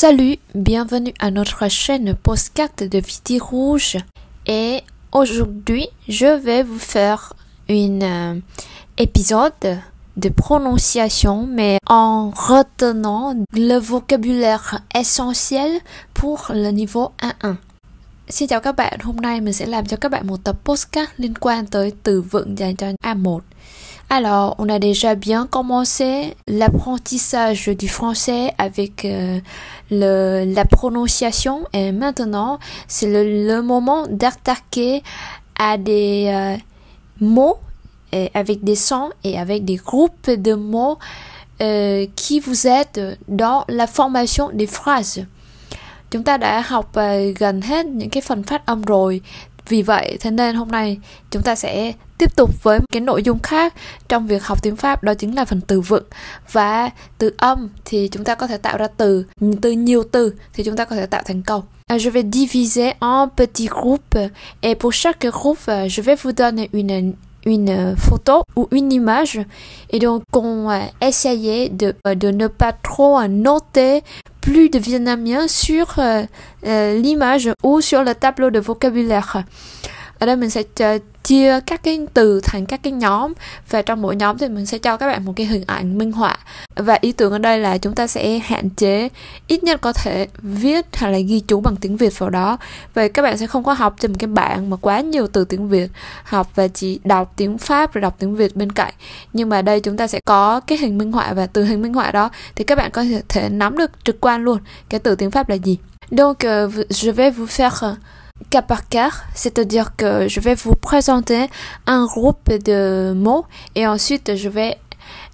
Salut, bienvenue à notre chaîne Postcard de Viti Rouge. Et aujourd'hui, je vais vous faire un euh, épisode de prononciation, mais en retenant le vocabulaire essentiel pour le niveau 1-1. Xin chào các bạn, hôm nay mình sẽ làm cho các bạn một tập postcard liên quan tới từ vựng dành cho A1. Alors, on a déjà bien commencé l'apprentissage du français avec euh, la prononciation et maintenant, c'est le, moment d'attaquer à des euh, mots avec des sons et avec des groupes de mots euh, qui vous aident dans la formation des phrases. Chúng ta đã học những cái phần phát âm rồi. Vì vậy, thế nên hôm nay chúng ta sẽ tiếp tục với cái là. Je vais diviser en petits groupes et pour chaque groupe je vais vous donner une photo ou une image et donc on va essayer de, de ne pas trop noter plus de vietnamien sur euh, euh, l'image ou sur le tableau de vocabulaire. Chia các cái từ thành các cái nhóm. Và trong mỗi nhóm thì mình sẽ cho các bạn một cái hình ảnh minh họa. Và ý tưởng ở đây là chúng ta sẽ hạn chế ít nhất có thể viết hay là ghi chú bằng tiếng Việt vào đó. Vậy các bạn sẽ không có học trên một cái bảng mà quá nhiều từ tiếng Việt. Học và chỉ đọc tiếng Pháp rồi đọc tiếng Việt bên cạnh. Nhưng mà đây chúng ta sẽ có cái hình minh họa và từ hình minh họa đó. Thì các bạn có thể nắm được trực quan luôn cái từ tiếng Pháp là gì. Donc, euh, je vais vous faire cas par cas, c'est-à-dire que je vais vous présenter un groupe de mots et ensuite je vais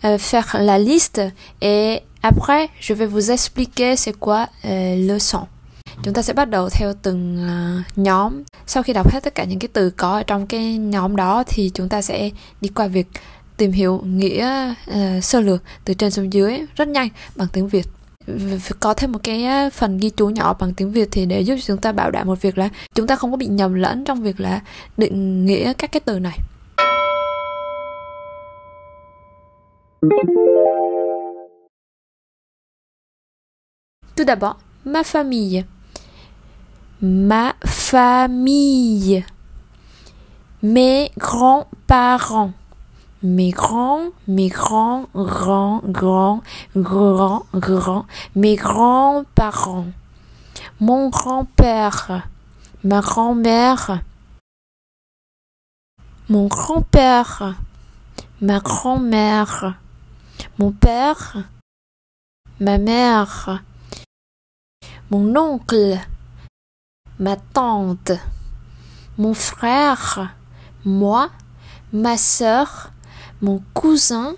euh, faire la liste et après je vais vous expliquer c'est quoi euh, le son. Chúng ta sẽ bắt đầu theo từng uh, nhóm. Sau khi đọc hết tất cả những cái từ có ở trong cái nhóm đó thì chúng ta sẽ đi qua việc tìm hiểu nghĩa uh, sơ lược từ trên xuống dưới rất nhanh bằng tiếng Việt có thêm một cái phần ghi chú nhỏ bằng tiếng Việt thì để giúp chúng ta bảo đảm một việc là chúng ta không có bị nhầm lẫn trong việc là định nghĩa các cái từ này. Tout d'abord, ma famille. Ma famille. Mes grands-parents. Mes grands, mes grands, grands, grands, grands, grands, mes grands-parents, mon grand-père, ma grand-mère, mon grand-père, ma grand-mère, mon père, ma mère, mon oncle, ma tante, mon frère, moi, ma sœur, mon cousin,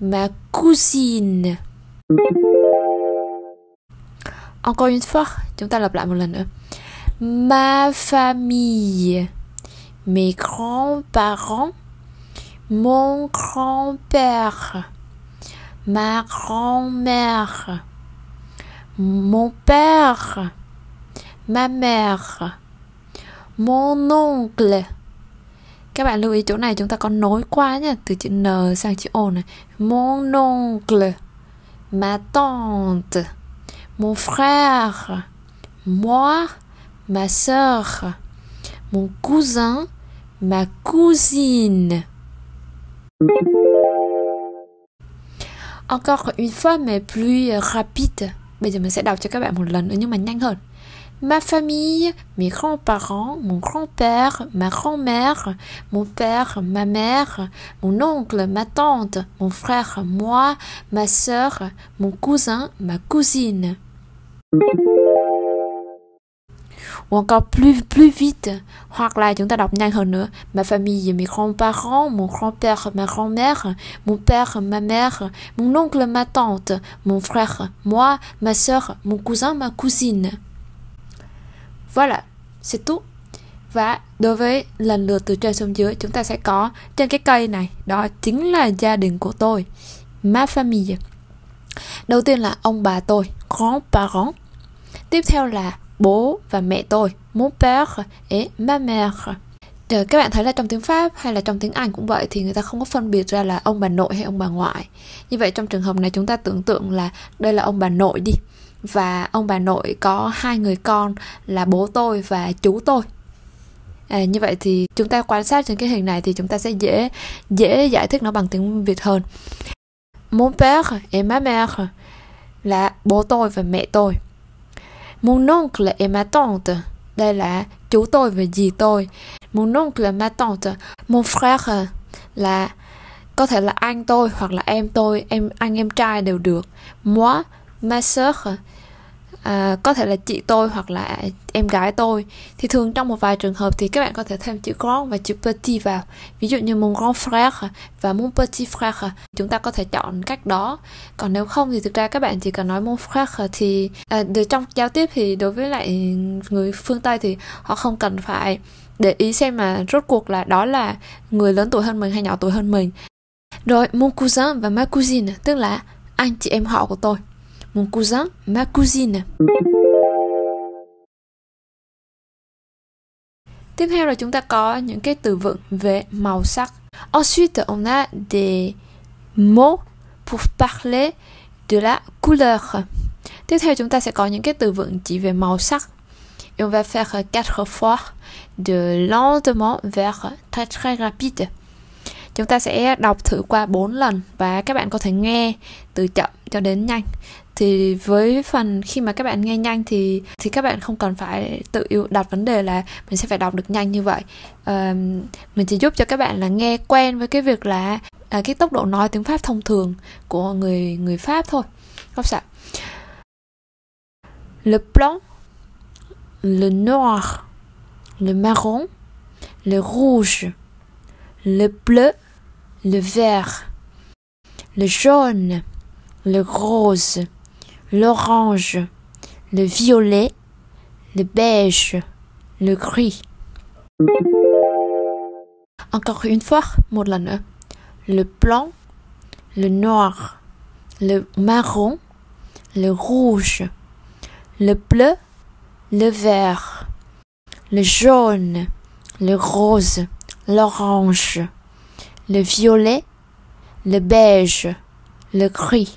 ma cousine. Encore une fois. Ma famille, mes grands-parents, mon grand-père, ma grand-mère, mon père, ma mère, mon oncle, các bạn lưu ý chỗ này chúng ta có nối qua nhá, từ chữ n sang chữ o này. Mon oncle, ma tante, mon frère, moi, ma sœur mon cousin, ma cousine. Encore une fois, mais plus rapide. Bây giờ mình sẽ đọc cho các bạn một lần nữa, nhưng mà nhanh hơn. Ma famille, mes grands-parents, mon grand-père, ma grand-mère, mon père, ma mère, mon oncle, ma tante, mon frère, moi, ma sœur, mon cousin, ma cousine. Ou encore plus vite ma famille mes grands-parents mon grand-père ma grand-mère mon père ma mère mon oncle ma tante mon frère moi ma sœur mon cousin ma cousine Voilà, c'est tout. Và đối với lần lượt từ trên xuống dưới chúng ta sẽ có trên cái cây này đó chính là gia đình của tôi. Ma famille. Đầu tiên là ông bà tôi, grand-parents. Tiếp theo là bố và mẹ tôi, mon père et ma mère. Rồi các bạn thấy là trong tiếng Pháp hay là trong tiếng Anh cũng vậy thì người ta không có phân biệt ra là ông bà nội hay ông bà ngoại. Như vậy trong trường hợp này chúng ta tưởng tượng là đây là ông bà nội đi và ông bà nội có hai người con là bố tôi và chú tôi. À, như vậy thì chúng ta quan sát trên cái hình này thì chúng ta sẽ dễ dễ giải thích nó bằng tiếng việt hơn. Mon père et ma mère là bố tôi và mẹ tôi. Mon oncle et ma tante đây là chú tôi và dì tôi. Mon oncle et ma tante mon frère là có thể là anh tôi hoặc là em tôi em anh em trai đều được. Moi ma sœur à, có thể là chị tôi hoặc là em gái tôi. Thì thường trong một vài trường hợp thì các bạn có thể thêm chữ grand và chữ petit vào. Ví dụ như mon grand frère và mon petit frère chúng ta có thể chọn cách đó. Còn nếu không thì thực ra các bạn chỉ cần nói mon frère thì à, để trong giao tiếp thì đối với lại người phương tây thì họ không cần phải để ý xem mà rốt cuộc là đó là người lớn tuổi hơn mình hay nhỏ tuổi hơn mình. Rồi mon cousin và ma cousine tức là anh chị em họ của tôi mon cousin, ma cousine. Tiếp theo là chúng ta có những cái từ vựng về màu sắc. Ensuite, on a des mots pour parler de la couleur. Tiếp theo chúng ta sẽ có những cái từ vựng chỉ về màu sắc. Et on va faire quatre fois de lentement vers très très rapide. Chúng ta sẽ đọc thử qua 4 lần và các bạn có thể nghe từ chậm cho đến nhanh thì với phần khi mà các bạn nghe nhanh thì thì các bạn không cần phải tự yêu đặt vấn đề là mình sẽ phải đọc được nhanh như vậy. À, mình chỉ giúp cho các bạn là nghe quen với cái việc là à, cái tốc độ nói tiếng pháp thông thường của người người pháp thôi. Không sao. Le blanc le noir le marron le rouge le bleu le vert le jaune le rose. L'orange, le violet, le beige, le gris. Encore une fois, Le blanc, le noir, le marron, le rouge, le bleu, le vert, le jaune, le rose, l'orange, le violet, le beige, le gris.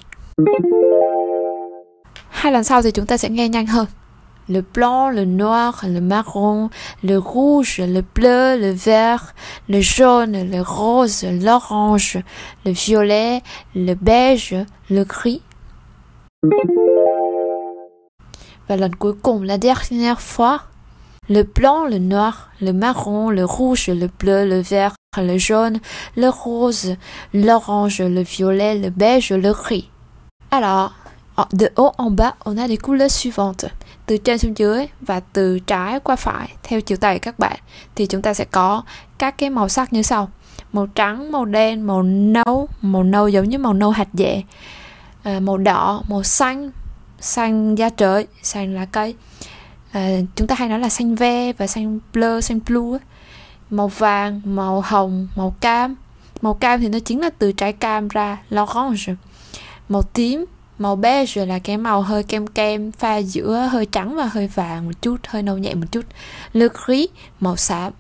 Le blanc, le noir, le marron, le rouge, le bleu, le vert, le jaune, le rose, l'orange, le violet, le beige, le gris. Và lần la dernière fois, le blanc, le noir, le marron, le rouge, le bleu, le vert, le jaune, le rose, l'orange, le violet, le beige, le gris. Alors, de haut en bas, on a les couleurs suivantes. Từ trên xuống dưới và từ trái qua phải theo chiều tay các bạn thì chúng ta sẽ có các cái màu sắc như sau. Màu trắng, màu đen, màu nâu, màu nâu giống như màu nâu hạt dẻ. À, màu đỏ, màu xanh, xanh da trời, xanh lá cây. À, chúng ta hay nói là xanh ve và xanh bleu, xanh blue. Màu vàng, màu hồng, màu cam. Màu cam thì nó chính là từ trái cam ra, l'orange. Màu tím, màu beige là cái màu hơi kem kem pha giữa hơi trắng và hơi vàng một chút hơi nâu nhẹ một chút le gris màu xám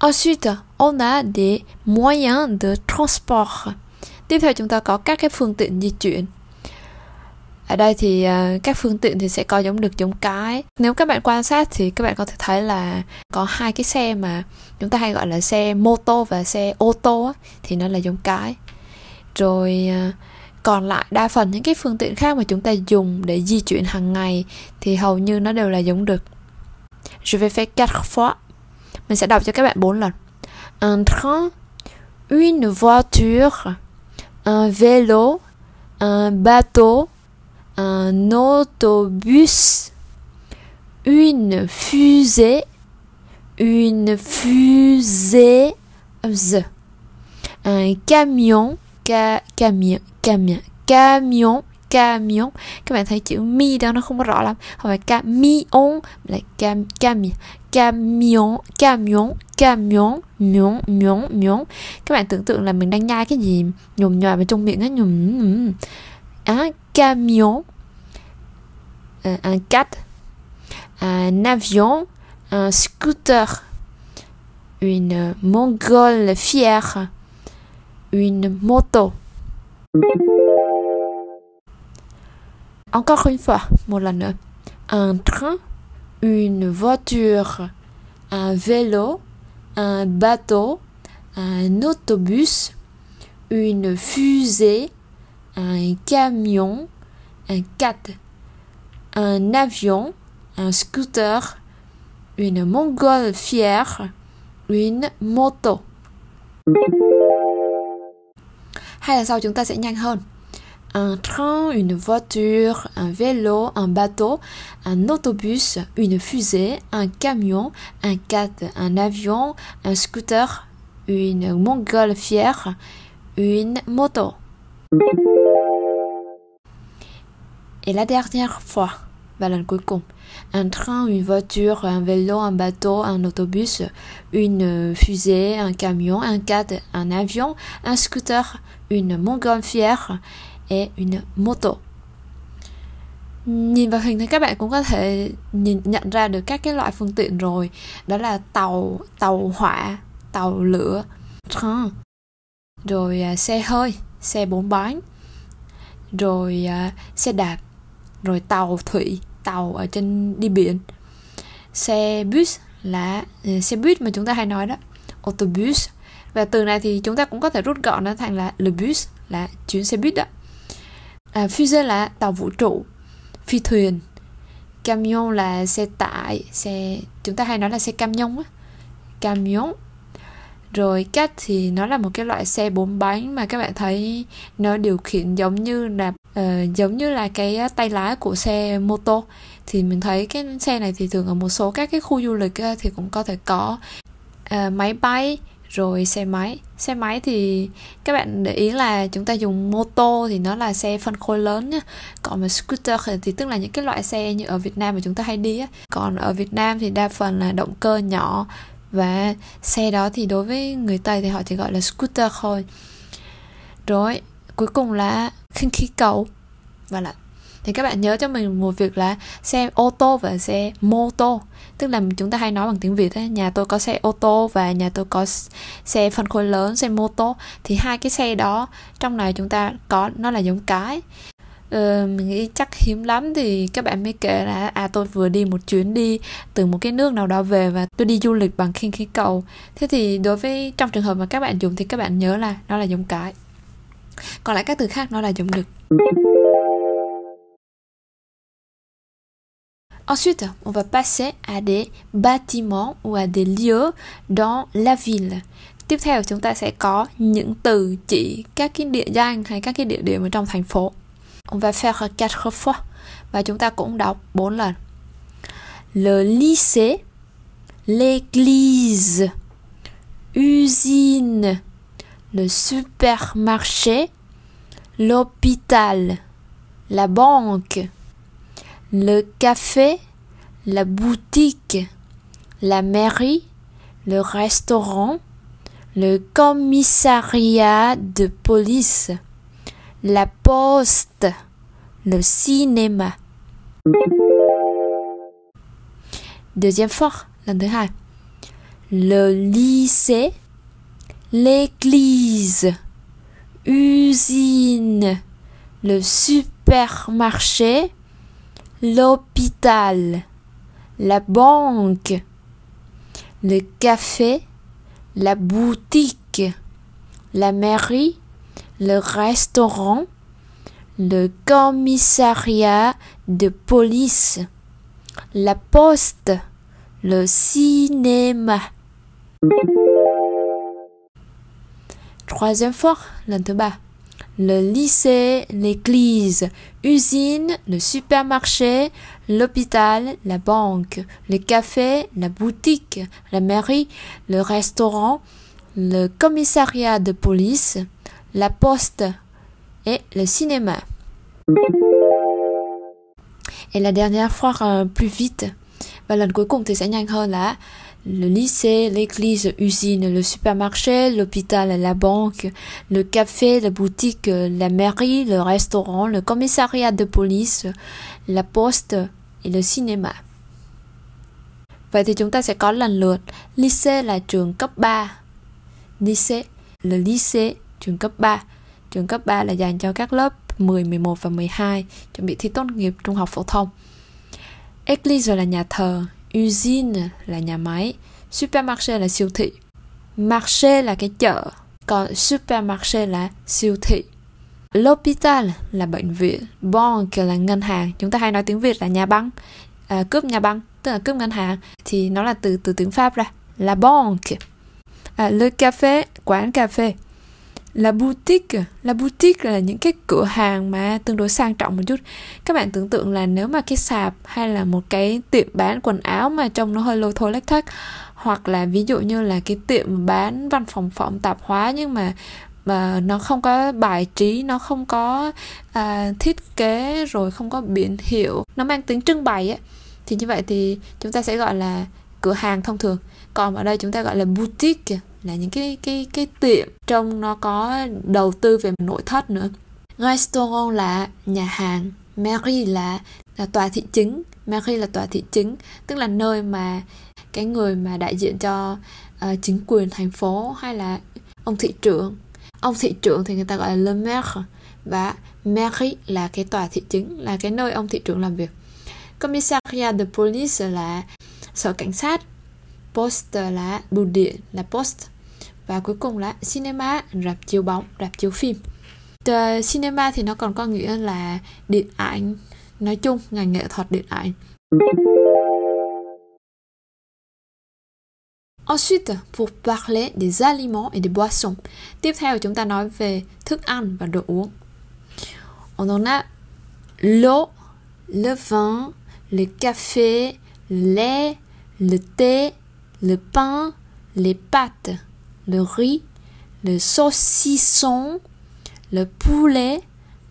Ensuite, on a des moyens de transport. Tiếp theo chúng ta có các cái phương tiện di chuyển. Ở đây thì uh, các phương tiện thì sẽ có giống được giống cái. Nếu các bạn quan sát thì các bạn có thể thấy là có hai cái xe mà chúng ta hay gọi là xe mô tô và xe ô tô á, thì nó là giống cái rồi à, còn lại đa phần những cái phương tiện khác mà chúng ta dùng để di chuyển hàng ngày thì hầu như nó đều là giống được. Je vais faire quatre fois. Mình sẽ đọc cho các bạn bốn lần. Un train, une voiture, un vélo, un bateau, un autobus, une fusée une fusée, un camion ca, camion camion camion camion các bạn thấy chữ mi đó nó không có rõ lắm. Không phải camion là cam camion camion camion camion mion mion mion các bạn tưởng tượng là mình đang nhai cái gì nhồm nhòa vào trong miệng á nhồm. à, camion un à, à, cat. À, un avion un scooter. Une mongole fière. Une moto. Encore une fois, nữa. Un train, une voiture, un vélo, un bateau, un autobus, une fusée, un camion, un cat, un avion, un scooter, une montgolfière, une moto. Un train, une voiture, un vélo, un bateau, un autobus, une fusée, un camion, un cat, un avion, un scooter, une montgolfière, une moto. Et la dernière fois, un train, une voiture, un vélo, un bateau, un autobus, une fusée, un camion, un cat, un avion, un scooter, une montgolfière et une moto. Nhìn vào hình thì các bạn cũng có thể nhìn nhận ra được các cái loại phương tiện rồi. Đó là tàu, tàu hỏa, tàu lửa, train, rồi à, xe hơi, xe bốn bánh, rồi à, xe đạp, rồi tàu thủy, tàu ở trên đi biển. Xe bus là uh, xe buýt mà chúng ta hay nói đó. Autobus và từ này thì chúng ta cũng có thể rút gọn nó thành là le bus là chuyến xe buýt đó. À, fusée là tàu vũ trụ phi thuyền camion là xe tải xe chúng ta hay nói là xe camion á camion. Rồi cách thì nó là một cái loại xe bốn bánh mà các bạn thấy nó điều khiển giống như là uh, giống như là cái tay lái của xe mô tô. Thì mình thấy cái xe này thì thường ở một số các cái khu du lịch thì cũng có thể có uh, máy bay rồi xe máy. Xe máy thì các bạn để ý là chúng ta dùng mô tô thì nó là xe phân khối lớn nhá. Còn mà scooter thì tức là những cái loại xe như ở Việt Nam mà chúng ta hay đi á. Còn ở Việt Nam thì đa phần là động cơ nhỏ. Và xe đó thì đối với người Tây thì họ chỉ gọi là scooter thôi. Rồi, cuối cùng là khinh khí cầu. Và là thì các bạn nhớ cho mình một việc là xe ô tô và xe mô tô. Tức là chúng ta hay nói bằng tiếng việt ấy, nhà tôi có xe ô tô và nhà tôi có xe phân khối lớn xe mô tô. Thì hai cái xe đó trong này chúng ta có nó là giống cái. Ờ, mình nghĩ chắc hiếm lắm thì các bạn mới kể là à tôi vừa đi một chuyến đi từ một cái nước nào đó về và tôi đi du lịch bằng khinh khí cầu. Thế thì đối với trong trường hợp mà các bạn dùng thì các bạn nhớ là nó là giống cái. Còn lại các từ khác nó là giống đực Ensuite, on va passer à des bâtiments ou à des lieux dans la ville. Tiếp theo chúng ta sẽ có những từ chỉ các cái địa danh hay các cái địa điểm trong thành phố. On va faire quatre fois và chúng ta cũng đọc bốn lần. Le lycée, l'église, usine, le supermarché, l'hôpital, la banque, le café, la boutique, la mairie, le restaurant, le commissariat de police, la poste, le cinéma. Deuxième fois, Le lycée, l'église, usine, le supermarché, l'hôpital, la banque, le café, la boutique, la mairie, le restaurant, le commissariat de police, la poste, le cinéma. Troisième fois, bas le lycée, l'église, usine, le supermarché, l'hôpital, la banque, le café, la boutique, la mairie, le restaurant, le commissariat de police, la poste et le cinéma. Et la dernière fois euh, plus vite, là le lycée, l'église, usine, le supermarché, l'hôpital, la banque, le café, la boutique, la mairie, le restaurant, le commissariat de police, la poste et le cinéma. Vậy thì chúng ta sẽ có lần lượt lycée là trường cấp 3. Lycée, le lycée, trường cấp 3. Trường cấp 3 là dành cho các lớp 10, 11 và 12 chuẩn bị thi tốt nghiệp trung học phổ thông. Église là nhà thờ, usine là nhà máy, supermarché là siêu thị. Marché là cái chợ, còn supermarché là siêu thị. L'hôpital là bệnh viện, banque là ngân hàng. Chúng ta hay nói tiếng Việt là nhà băng, à, cướp nhà băng, tức là cướp ngân hàng thì nó là từ từ tiếng Pháp ra, là banque. À, le café, quán cà phê. La boutique, la boutique là những cái cửa hàng mà tương đối sang trọng một chút. Các bạn tưởng tượng là nếu mà cái sạp hay là một cái tiệm bán quần áo mà trông nó hơi lôi thôi lách thách hoặc là ví dụ như là cái tiệm bán văn phòng phẩm tạp hóa nhưng mà mà nó không có bài trí nó không có à, thiết kế rồi không có biển hiệu nó mang tính trưng bày ấy thì như vậy thì chúng ta sẽ gọi là cửa hàng thông thường còn ở đây chúng ta gọi là boutique là những cái cái cái tiệm trong nó có đầu tư về nội thất nữa. Restaurant là nhà hàng mairie là, là tòa thị chính. Mairie là tòa thị chính tức là nơi mà cái người mà đại diện cho uh, chính quyền thành phố hay là ông thị trưởng. Ông thị trưởng thì người ta gọi là le maire và mairie là cái tòa thị chính là cái nơi ông thị trưởng làm việc. Commissariat de police là sở cảnh sát poster là bưu điện là post và cuối cùng là cinema rạp chiếu bóng rạp chiếu phim The cinema thì nó còn có nghĩa là điện ảnh nói chung ngành nghệ thuật điện ảnh Ensuite, pour parler des aliments et des boissons. Tiếp theo chúng ta nói về thức ăn và đồ uống. On en a l'eau, le vin, le café, le lait, le thé, le pain, les pâtes, le riz, le saucisson, le poulet,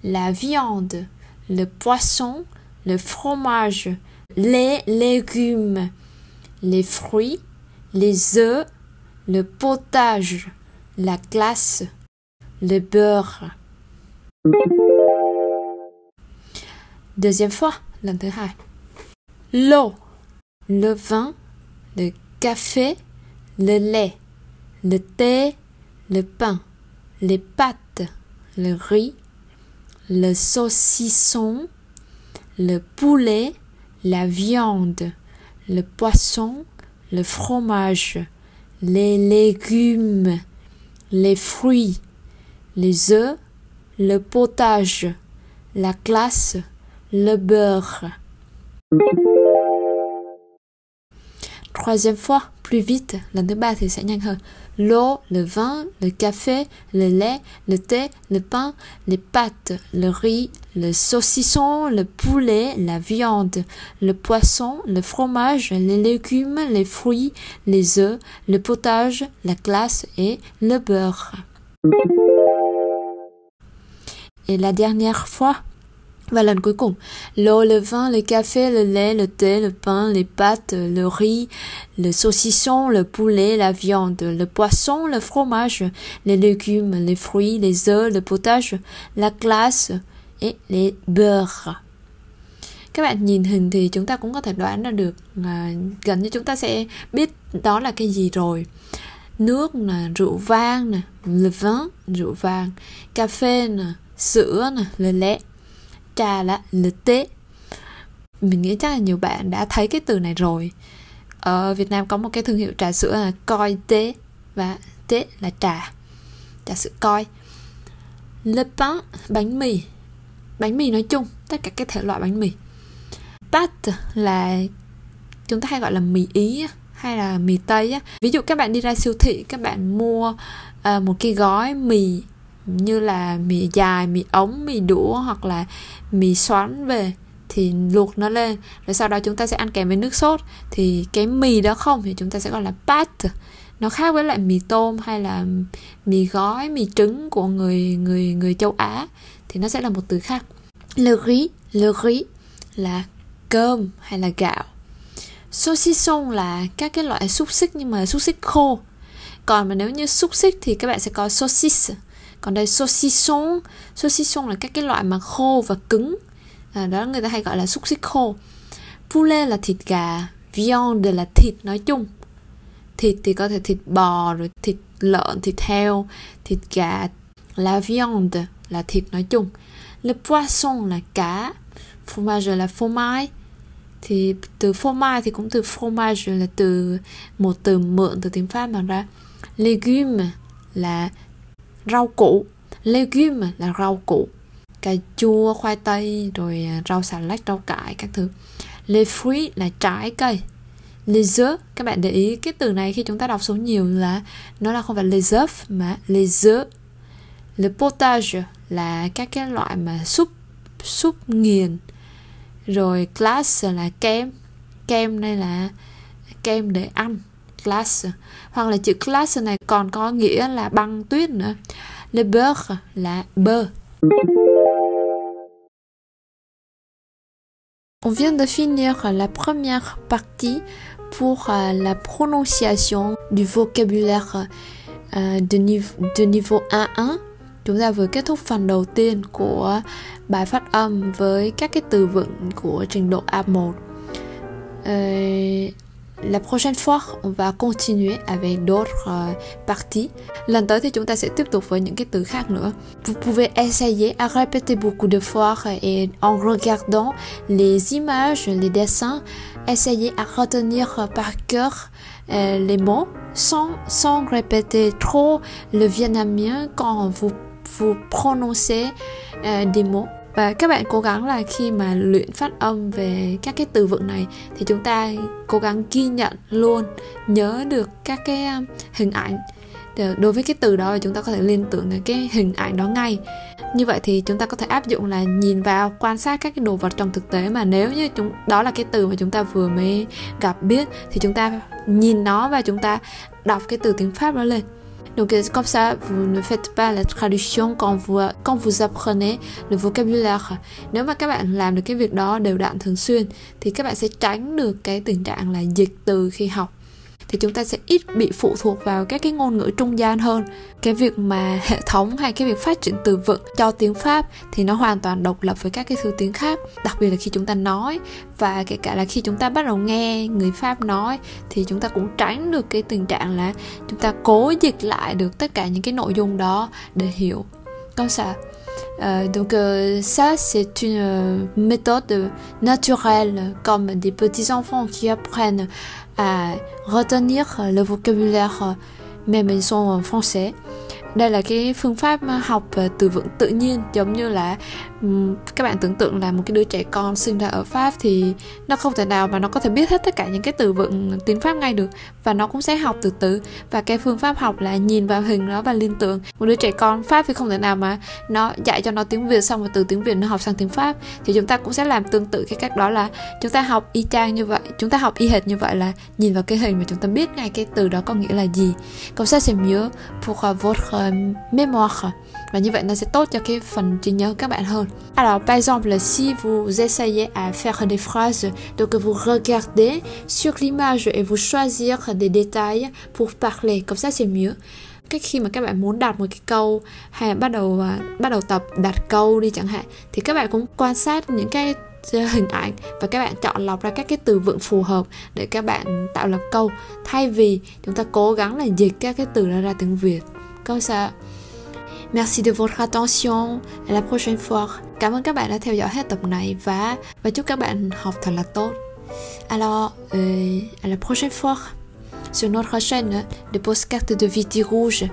la viande, le poisson, le fromage, les légumes, les fruits, les œufs, le potage, la glace, le beurre. Deuxième fois. L'eau, le vin, le café, le lait, le thé, le pain, les pâtes, le riz, le saucisson, le poulet, la viande, le poisson, le fromage, les légumes, les fruits, les œufs, le potage, la glace, le beurre. Troisième fois, plus vite, lần thứ. L'eau, le vin, le café, le lait, le thé, le pain, les pâtes, le riz, le saucisson, le poulet, la viande, le poisson, le fromage, les légumes, les fruits, les œufs, le potage, la glace et le beurre. Et la dernière fois, Và lần cuối cùng, l'eau, le vin, le café, le lait, le thé, le pain, les pâtes, le riz, le saucisson, le poulet, la viande, le poisson, le fromage, les légumes, les fruits, les œufs, le potage, la glace et les beurres. Các bạn nhìn hình thì chúng ta cũng có thể đoán ra được à, gần như chúng ta sẽ biết đó là cái gì rồi. Nước là rượu vang nè, le vin, rượu vang, cà phê nè, sữa nè, le lait trà là le tế mình nghĩ chắc là nhiều bạn đã thấy cái từ này rồi. Ở Việt Nam có một cái thương hiệu trà sữa là coi tế và tế là trà trà sữa coi le pain bánh mì. Bánh mì nói chung tất cả các thể loại bánh mì. Pâte là chúng ta hay gọi là mì ý hay là mì tây á. Ví dụ các bạn đi ra siêu thị các bạn mua uh, một cái gói mì như là mì dài, mì ống, mì đũa hoặc là mì xoắn về thì luộc nó lên. Rồi sau đó chúng ta sẽ ăn kèm với nước sốt. Thì cái mì đó không thì chúng ta sẽ gọi là pat nó khác với lại mì tôm hay là mì gói, mì trứng của người người người châu Á. Thì nó sẽ là một từ khác. Le riz le riz là cơm hay là gạo. Saucisson là các cái loại xúc xích nhưng mà xúc xích khô. Còn mà nếu như xúc xích thì các bạn sẽ có saucisse còn đây saucisson. Saucisson là các cái loại mà khô và cứng. À, đó người ta hay gọi là xúc xích khô poulet là thịt gà viande là thịt nói chung. Thịt thì có thể thịt bò rồi thịt lợn thịt heo thịt gà. La viande là thịt nói chung. Le poisson là cá. Fromage là phô mai thì từ phô mai thì cũng từ fromage là từ một từ mượn từ tiếng Pháp mà ra. Legume là rau củ. Legume là rau củ. Cà chua, khoai tây, rồi à, rau xà lách rau cải, các thứ. Les fruits là trái cây. Les œufs các bạn để ý, cái từ này khi chúng ta đọc số nhiều là, nó là không phải les œufs mà les œufs le potage là các cái loại mà súp súp nghiền. Rồi glace là kem. Kem đây là kem để ăn glace hoặc là chữ glace này còn có nghĩa là băng tuyết nữa. Le beurre là bơ. On vient de finir la première partie pour euh, la prononciation du vocabulaire euh, de, niveau, de niveau 1-1 à chúng ta vừa kết thúc phần đầu tiên của bài phát âm với các cái từ vựng của trình độ A1. Uh, la prochaine fois, on va continuer avec d'autres euh, parties. Lần tới thì chúng ta sẽ. Vous pouvez essayer à répéter beaucoup de fois et en regardant les images, les dessins, essayez à retenir par cœur euh, les mots sans, répéter trop le vietnamien quand vous, vous prononcez euh, des mots và các bạn cố gắng là khi mà luyện phát âm về các cái từ vựng này thì chúng ta cố gắng ghi nhận luôn, nhớ được các cái um, hình ảnh. Đối với cái từ đó chúng ta có thể liên tưởng đến cái hình ảnh đó ngay. Như vậy thì chúng ta có thể áp dụng là nhìn vào, quan sát các cái đồ vật trong thực tế mà nếu như chúng, đó là cái từ mà chúng ta vừa mới gặp biết thì chúng ta nhìn nó và chúng ta đọc cái từ tiếng pháp đó lên. Donc euh, comme ça, vous ne faites pas la traduction quand vous, euh, quand vous apprenez le vocabulaire. Nếu mà các bạn làm được cái việc đó đều đặn thường xuyên thì các bạn sẽ tránh được cái tình trạng là dịch từ khi học thì chúng ta sẽ ít bị phụ thuộc vào các cái ngôn ngữ trung gian hơn. Cái việc mà hệ thống hay cái việc phát triển từ vựng cho tiếng pháp thì nó hoàn toàn độc lập với các cái thứ tiếng khác, đặc biệt là khi chúng ta nói. Và kể cả là khi chúng ta bắt đầu nghe người pháp nói thì chúng ta cũng tránh được cái tình trạng là chúng ta cố dịch lại được tất cả những cái nội dung đó để hiểu. Comme ça Euh, donc euh, ça, c'est une euh, méthode naturelle, comme des petits enfants qui apprennent à retenir le vocabulaire même ils sont français. Đây là cái phương pháp học à, từ vựng tự nhiên giống như là các bạn tưởng tượng là một cái đứa trẻ con sinh ra ở pháp thì nó không thể nào mà nó có thể biết hết tất cả những cái từ vựng tiếng pháp ngay được và nó cũng sẽ học từ từ. Và cái phương pháp học là nhìn vào hình đó và liên tưởng. Một đứa trẻ con pháp thì không thể nào mà nó dạy cho nó tiếng việt xong rồi từ tiếng việt nó học sang tiếng pháp. Thì chúng ta cũng sẽ làm tương tự cái cách đó là chúng ta học y chang như vậy, chúng ta học y hệt như vậy là nhìn vào cái hình mà chúng ta biết ngay cái từ đó có nghĩa là gì. Comme ça, c'est mieux pour votre euh, mémoire và như vậy nó sẽ tốt cho cái phần trí nhớ các bạn hơn. Alors, par exemple, si vous essayez à faire des phrases, donc vous regardez sur l'image et vous choisir des détails pour parler. Comme ça, c'est mieux. Cái khi mà các bạn muốn đặt một cái câu hay bắt đầu à, bắt đầu tập, đặt câu đi chẳng hạn, thì các bạn cũng quan sát những cái ờ, hình ảnh và các bạn chọn lọc ra các cái từ vựng phù hợp để các bạn tạo lập câu. Thay vì chúng ta cố gắng là dịch các cái từ đó ra tiếng Việt. Câu sao Merci de votre attention. À la prochaine fois. Cảm ơn các bạn. Alors, euh, à la prochaine fois sur notre chaîne de podcast de Viti Rouge.